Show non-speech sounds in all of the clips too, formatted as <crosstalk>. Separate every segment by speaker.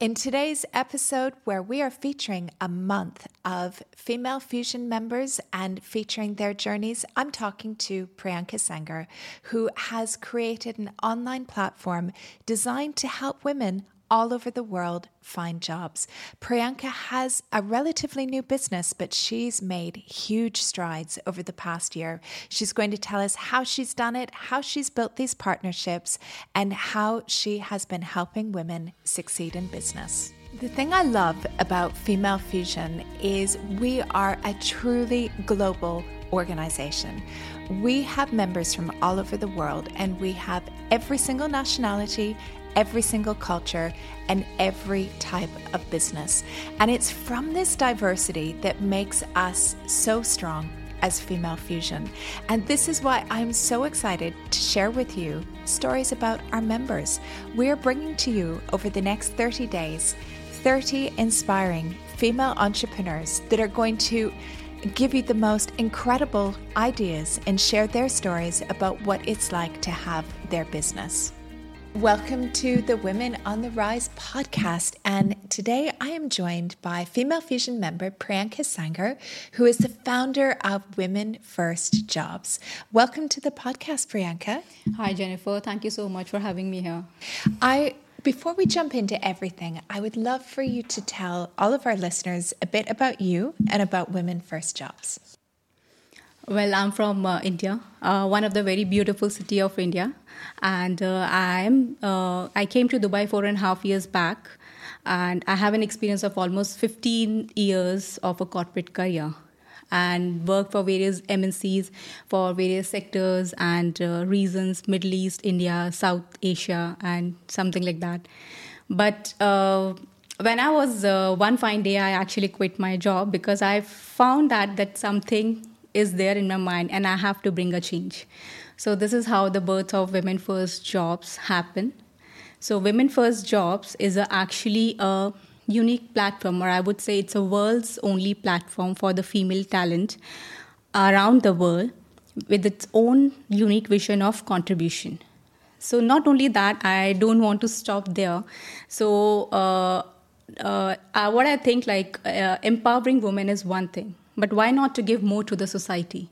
Speaker 1: In today's episode, where we are featuring a month of female fusion members and featuring their journeys, I'm talking to Priyanka Sengar, who has created an online platform designed to help women all over the world find jobs. Priyanka has a relatively new business, but she's made huge strides over the past year. She's going to tell us how she's done it, how she's built these partnerships, and how she has been helping women succeed in business. The thing I love about Female Fusion is we are a truly global organization. We have members from all over the world, and we have every single nationality every single culture and every type of business. And it's from this diversity that makes us so strong as Female Fusion. And this is why I'm so excited to share with you stories about our members. We're bringing to you over the next 30 days 30 inspiring female entrepreneurs that are going to give you the most incredible ideas and share their stories about what it's like to have their business. Welcome to the Women on the Rise podcast. And today I am joined by Female Fusion member Priyanka Sengar, who is the founder of Women First Jobs. Welcome to the podcast, Priyanka.
Speaker 2: Hi, Jennifer. Thank you so much for having me here.
Speaker 1: I before we jump into everything, I would love for you to tell all of our listeners a bit about you and about Women First Jobs.
Speaker 2: Well, I'm from uh, India, uh, one of the very beautiful city of India, and uh, I'm uh, I came to Dubai four and a half years back, and I have an experience of almost 15 years of a corporate career, and worked for various MNCs for various sectors and uh, reasons: Middle East, India, South Asia, and something like that. But uh, when I was one fine day, I actually quit my job because I found that that something is there in my mind and I have to bring a change. So, this is how the birth of Women First Jobs happen. So, Women First Jobs is a, actually a unique platform, or I would say it's a world's only platform for the female talent around the world with its own unique vision of contribution. So, not only that, I don't want to stop there. So, uh, uh, what I think like uh, empowering women is one thing, but why not to give more to the society?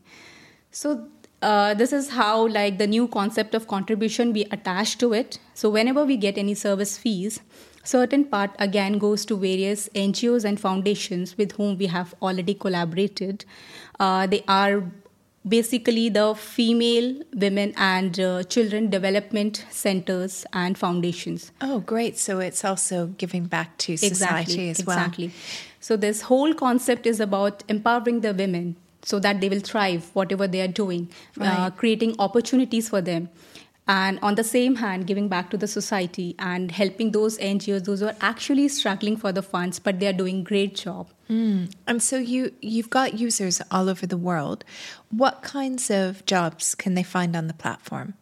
Speaker 2: So uh, this is how like the new concept of contribution we attach to it. So whenever we get any service fees certain part again goes to various ngos and foundations with whom we have already collaborated. Uh, they are basically the female women and uh, children development centers and foundations
Speaker 1: oh great so it's also giving back to society
Speaker 2: exactly,
Speaker 1: as
Speaker 2: well exactly so this whole concept is about empowering the women so that they will thrive whatever they are doing, uh, right. uh, creating opportunities for them. And on the same hand, giving back to the society and helping those NGOs, those who are actually struggling for the funds, but they are doing great job.
Speaker 1: Mm. And so you you've got users all over the world. What kinds of jobs can they find on the platform?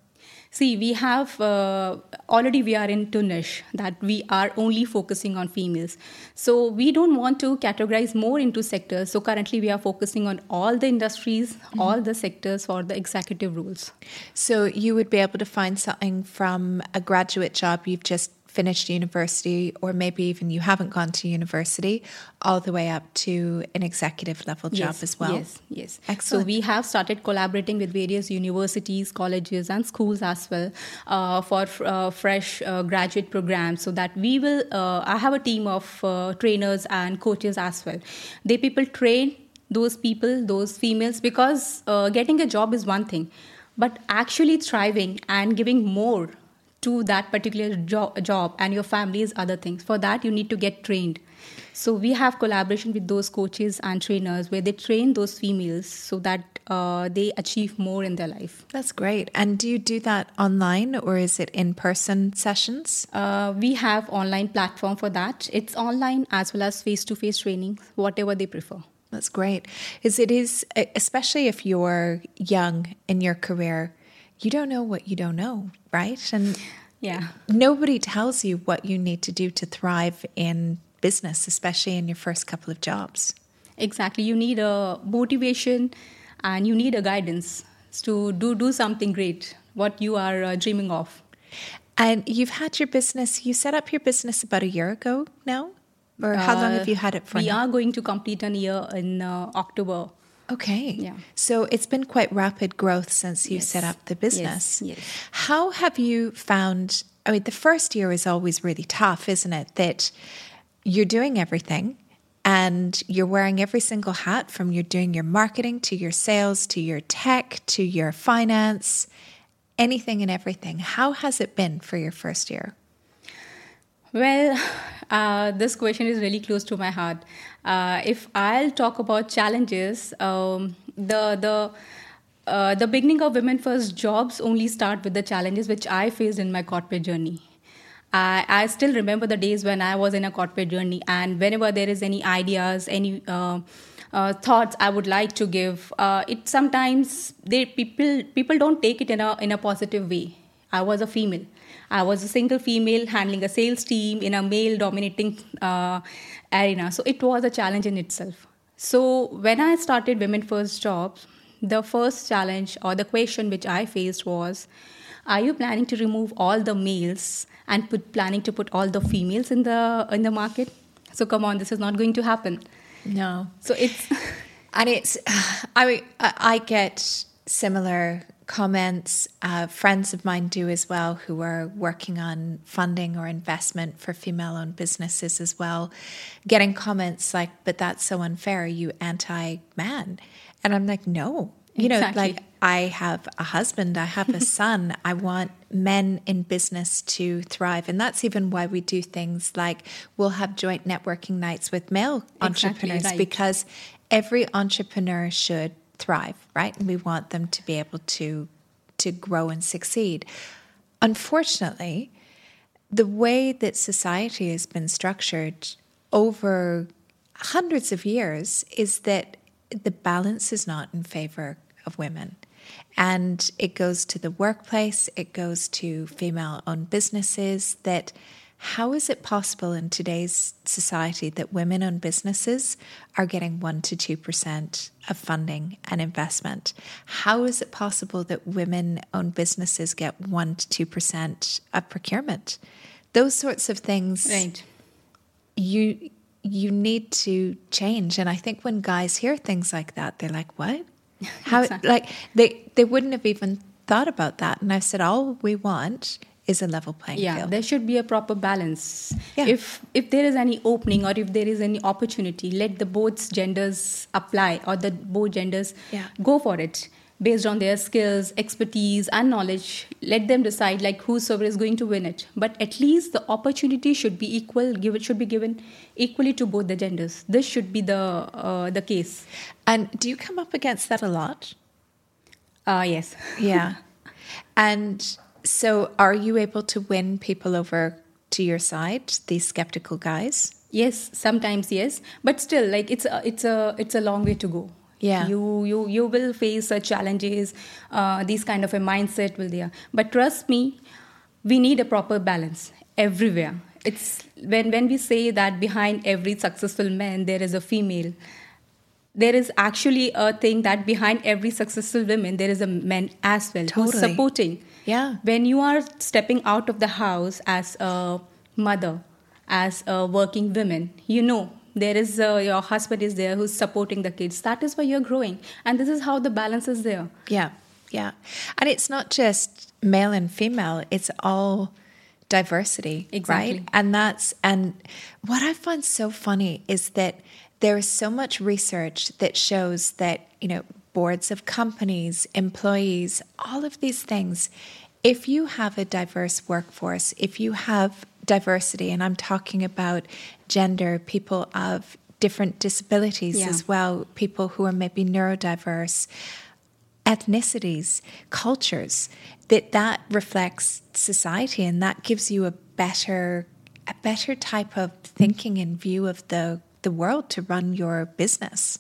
Speaker 2: See, we have uh, already we are into niche that we are only focusing on females. So we don't want to categorize more into sectors. So currently we are focusing on all the industries, mm-hmm. all the sectors for the executive roles.
Speaker 1: So you would be able to find something from a graduate job you've just finished university, or maybe even you haven't gone to university, all the way up to an executive level job
Speaker 2: yes,
Speaker 1: as well.
Speaker 2: Yes, yes. Excellent. So we have started collaborating with various universities, colleges, and schools as well uh, for uh, fresh uh, graduate programs. So that we will, uh, I have a team of uh, trainers and coaches as well. They people train those people, those females, because uh, getting a job is one thing, but actually thriving and giving more to that particular jo- job and your family is other things. For that, you need to get trained. So we have collaboration with those coaches and trainers where they train those females so that uh, they achieve more in their life.
Speaker 1: That's great. And do you do that online or is it in person sessions?
Speaker 2: Uh, we have online platform for that. It's online as well as face to face training, whatever they prefer.
Speaker 1: That's great. Is it is especially if you're young in your career you don't know what you don't know, right? And
Speaker 2: yeah,
Speaker 1: nobody tells you what you need to do to thrive in business, especially in your first couple of jobs.
Speaker 2: Exactly. You need a motivation and you need a guidance to do do something great, what you are uh, dreaming of.
Speaker 1: And you've had your business, you set up your business about a year ago now? Or how long have you had it for?
Speaker 2: Uh, We
Speaker 1: now?
Speaker 2: are going to complete a year in uh, October.
Speaker 1: Okay.
Speaker 2: Yeah.
Speaker 1: So it's been quite rapid growth since you
Speaker 2: Yes.
Speaker 1: set up the business.
Speaker 2: yes.
Speaker 1: How have you found? I mean, the first year is always really tough, isn't it? That you're doing everything and you're wearing every single hat from you're doing your marketing to your sales to your tech to your finance, anything and everything. How has it been for your first year?
Speaker 2: Well, <sighs> uh, this question is really close to my heart. Uh, if I'll talk about challenges, um, the the uh, the beginning of women first jobs only start with the challenges which I faced in my corporate journey. I, I still remember the days when I was in a corporate journey, and whenever there is any ideas, any uh, uh, thoughts I would like to give, uh, it sometimes they people people don't take it in a in a positive way. I was a female. I was a single female handling a sales team in a male dominating uh, arena. So it was a challenge in itself. So when I started Women First Jobs, the first challenge or the question which I faced was are you planning to remove all the males and put planning to put all the females in the in the market so come on this is not going to happen
Speaker 1: No.
Speaker 2: so it's <laughs>
Speaker 1: And it's, <sighs> I I I get similar comments. Uh, friends of mine do as well who are working on funding or investment for female owned businesses as well, getting comments like, but that's so unfair. Are you anti man? And I'm like, no. You know,
Speaker 2: Exactly.
Speaker 1: like I have a husband, I have a <laughs> son. I want men in business to thrive. And that's even why we do things like we'll have joint networking nights with male
Speaker 2: Exactly,
Speaker 1: entrepreneurs
Speaker 2: right.
Speaker 1: because every entrepreneur should thrive, right? And we want them to be able to to grow and succeed. Unfortunately, the way that society has been structured over hundreds of years is that the balance is not in favor of women. And it goes to the workplace, it goes to female owned businesses that how is it possible in today's society that women owned businesses are getting 1 to 2% of funding and investment? How is it possible that women owned businesses get 1 to 2% of procurement? Those sorts of things
Speaker 2: right
Speaker 1: you you need to change and i think when guys hear things like that they're like what <laughs> how
Speaker 2: Exactly.
Speaker 1: like they they wouldn't have even thought about that and i've said all we want is a level playing
Speaker 2: yeah
Speaker 1: field.
Speaker 2: there should be a proper balance.
Speaker 1: Yeah.
Speaker 2: if if there is any opening or if there is any opportunity let the both genders apply or the both genders
Speaker 1: Yeah.
Speaker 2: go for it. Based on their skills expertise and knowledge let them decide like whosoever is going to win it. But at least the opportunity should be equal give it should be given equally to both the genders. This should be the uh, the case.
Speaker 1: And do you come up against that a lot?
Speaker 2: Uh, yes.
Speaker 1: Yeah. <laughs> And so are you able to win people over to your side these skeptical guys?
Speaker 2: Yes sometimes yes. But still like it's a, it's a it's a long way to go.
Speaker 1: Yeah.
Speaker 2: you you you will face uh, challenges uh, these kind of a mindset will there. But trust me we need a proper balance everywhere. It's when when we say that behind every successful man there is a female there is actually a thing that behind every successful woman there is a man as well who's supporting
Speaker 1: Yeah.
Speaker 2: when you are stepping out of the house as a mother as a working woman you know there is uh, your husband is there who's supporting the kids that is why you're growing and this is how the balance is there
Speaker 1: Yeah, yeah. And it's not just male and female, it's all diversity,
Speaker 2: Exactly.
Speaker 1: right? And that's, and what I find so funny is that there is so much research that shows that, you know, boards of companies, employees, all of these things, if you have a diverse workforce, if you have diversity, and I'm talking about gender, people of different disabilities
Speaker 2: Yeah.
Speaker 1: as well, people who are maybe neurodiverse, ethnicities, cultures, that that reflects society and that gives you a better a better type of thinking and view of the the world to run your business.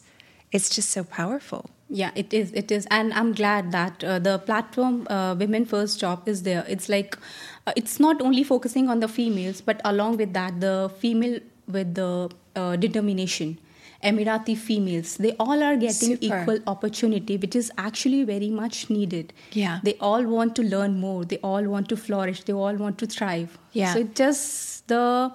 Speaker 1: It's just so powerful.
Speaker 2: Yeah it is it is and i'm glad that uh, the platform uh, women first job is there it's like uh, it's not only focusing on the females but along with that the female with the uh, determination Emirati females. They all are getting
Speaker 1: Super.
Speaker 2: equal opportunity, which is actually very much needed.
Speaker 1: Yeah.
Speaker 2: They all want to learn more. They all want to flourish. They all want to thrive.
Speaker 1: Yeah.
Speaker 2: So it just the,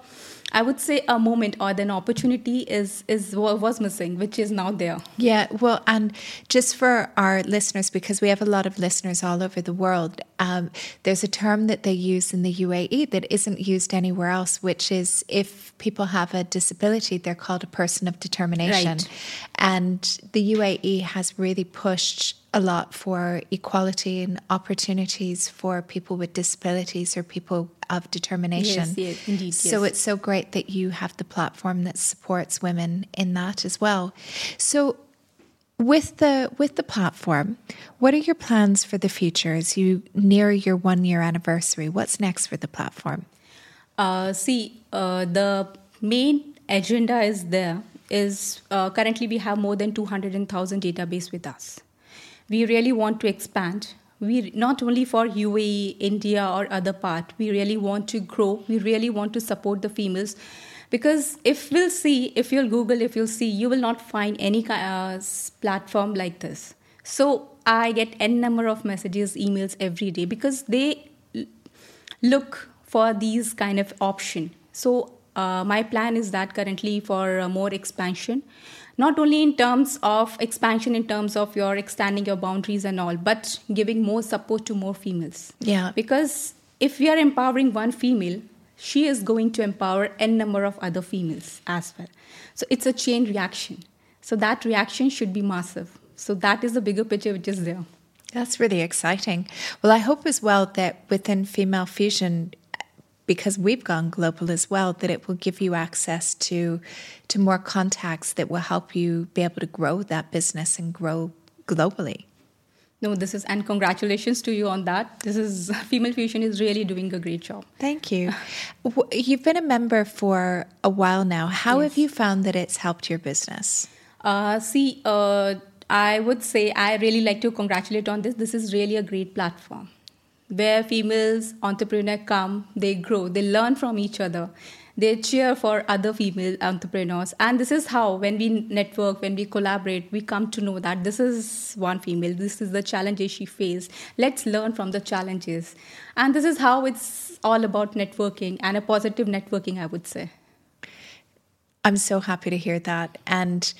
Speaker 2: I would say a moment or an opportunity is is what was missing, which is now there.
Speaker 1: Yeah, well, and just for our listeners, because we have a lot of listeners all over the world, um, there's a term that they use in the UAE that isn't used anywhere else, which is if people have a disability, they're called a person of determination.
Speaker 2: Right.
Speaker 1: And the UAE has really pushed a lot for equality and opportunities for people with disabilities or people of determination.
Speaker 2: Yes, yes, indeed,
Speaker 1: So
Speaker 2: yes.
Speaker 1: it's so great that you have the platform that supports women in that as well. So with the with the platform, what are your plans for the future as you near your one year anniversary? What's next for the platform?
Speaker 2: Uh, see, uh, the main agenda is there. Is uh, currently we have more than 200,000 database with us. We really want to expand. We not only for UAE, India, or other part. We really want to grow. We really want to support the females, because if we'll see, if you'll Google, if you'll see, you will not find any uh, platform like this. So I get n number of messages, emails every day because they look for these kind of option so uh, my plan is that currently for uh, more expansion not only in terms of expansion in terms of your extending your boundaries and all but giving more support to more females.
Speaker 1: Yeah.
Speaker 2: because if we are empowering one female she is going to empower n number of other females as well. So it's a chain reaction. So that reaction should be massive. So that is the bigger picture which is there.
Speaker 1: That's really exciting. Well, I hope as well that within Female Fusion, because we've gone global as well, that it will give you access to to more contacts that will help you be able to grow that business and grow globally.
Speaker 2: No, this is and congratulations to you on that. This is <laughs> Female Fusion is really doing a great job.
Speaker 1: Thank you. <laughs> You've been a member for a while now. How have you found that it's helped your business?
Speaker 2: Uh, see, uh, I would say I really like to congratulate on this. This is really a great platform where females entrepreneurs come, they grow, they learn from each other. They cheer for other female entrepreneurs. And this is how, when we network, when we collaborate, we come to know that this is one female, this is the challenges she faced. Let's learn from the challenges. And this is how it's all about networking and a positive networking, I would say.
Speaker 1: I'm so happy to hear that. And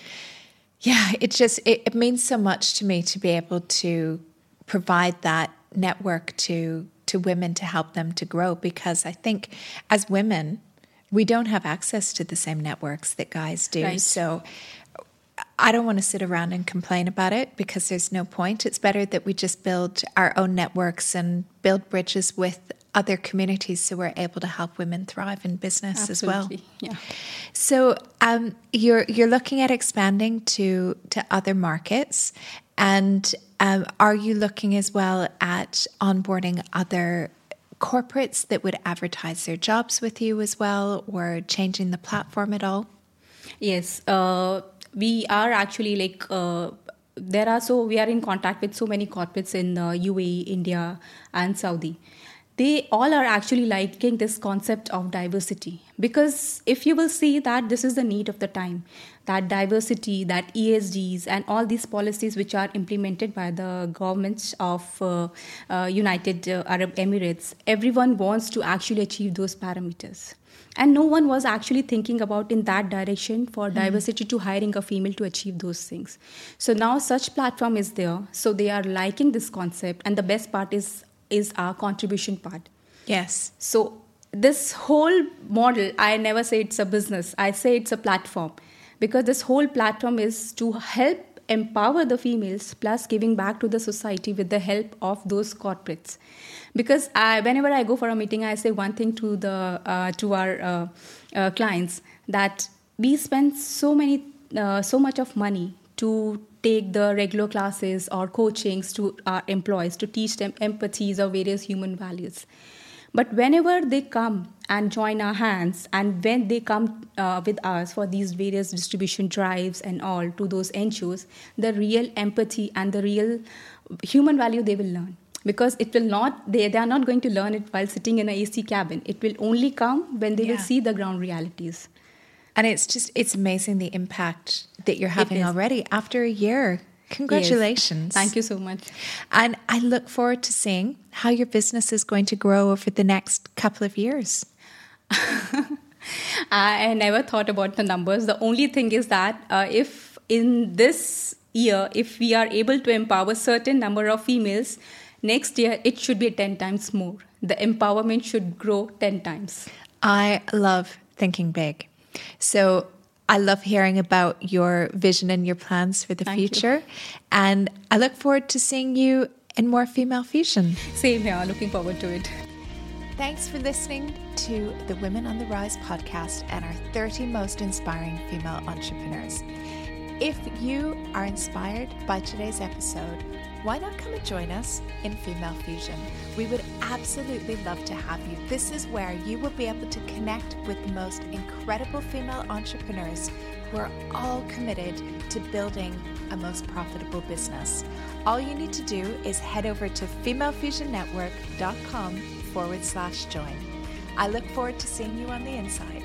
Speaker 1: yeah, it just it, it means so much to me to be able to provide that network to to women to help them to grow because I think as women we don't have access to the same networks that guys do.
Speaker 2: Right.
Speaker 1: So I don't want to sit around and complain about it because there's no point. It's better that we just build our own networks and build bridges with other communities so we're able to help women thrive in business as well.
Speaker 2: Yeah.
Speaker 1: So um, you're you're looking at expanding to to other markets, and um, are you looking as well at onboarding other corporates that would advertise their jobs with you as well, or changing the platform at all?
Speaker 2: Yes, uh, we are actually like uh, there are so we are in contact with so many corporates in uh, UAE, India, and Saudi. They all are actually liking this concept of diversity. Because if you will see that this is the need of the time, that diversity, that ESGs, and all these policies which are implemented by the governments of uh, uh, United uh, Arab Emirates, everyone wants to actually achieve those parameters. And no one was actually thinking about in that direction for diversity to hiring a female to achieve those things. So now such platform is there. So they are liking this concept. And the best part is is our contribution part.
Speaker 1: Yes.
Speaker 2: so this whole model i never say it's a business. I say it's a platform. Because this whole platform is to help empower the females plus giving back to the society with the help of those corporates. Because I, whenever i go for a meeting i say one thing to the uh, to our uh, uh, clients that we spend so many uh, so much of money to take the regular classes or coachings to our employees to teach them empathies or various human values but whenever they come and join our hands, and when they come uh, with us for these various distribution drives and all to those NGOs, the real empathy and the real human value they will learn. Because it will not, they, they are not going to learn it while sitting in an AC cabin. It will only come when they
Speaker 1: Yeah.
Speaker 2: will see the ground realities.
Speaker 1: And it's just, it's amazing the impact that you're having already after a year. Congratulations.
Speaker 2: Yes. Thank you so much.
Speaker 1: And I look forward to seeing how your business is going to grow over the next couple of years. <laughs>
Speaker 2: I never thought about the numbers. The only thing is that uh, if in this year, if we are able to empower certain number of females, next year it should be 10 times more. The empowerment should grow 10 times.
Speaker 1: I love thinking big. So I love hearing about your vision and your plans for the
Speaker 2: Thank you.
Speaker 1: future. And I look forward to seeing you in more female fusion.
Speaker 2: Same here, looking forward to it.
Speaker 1: Thanks for listening to the Women on the Rise podcast and our 30 most inspiring female entrepreneurs. If you are inspired by today's episode, why not come and join us in Female Fusion? We would absolutely love to have you. This is where you will be able to connect with the most incredible female entrepreneurs who are all committed to building a most profitable business. All you need to do is head over to femalefusionnetwork.com forward slash join. I look forward to seeing you on the inside.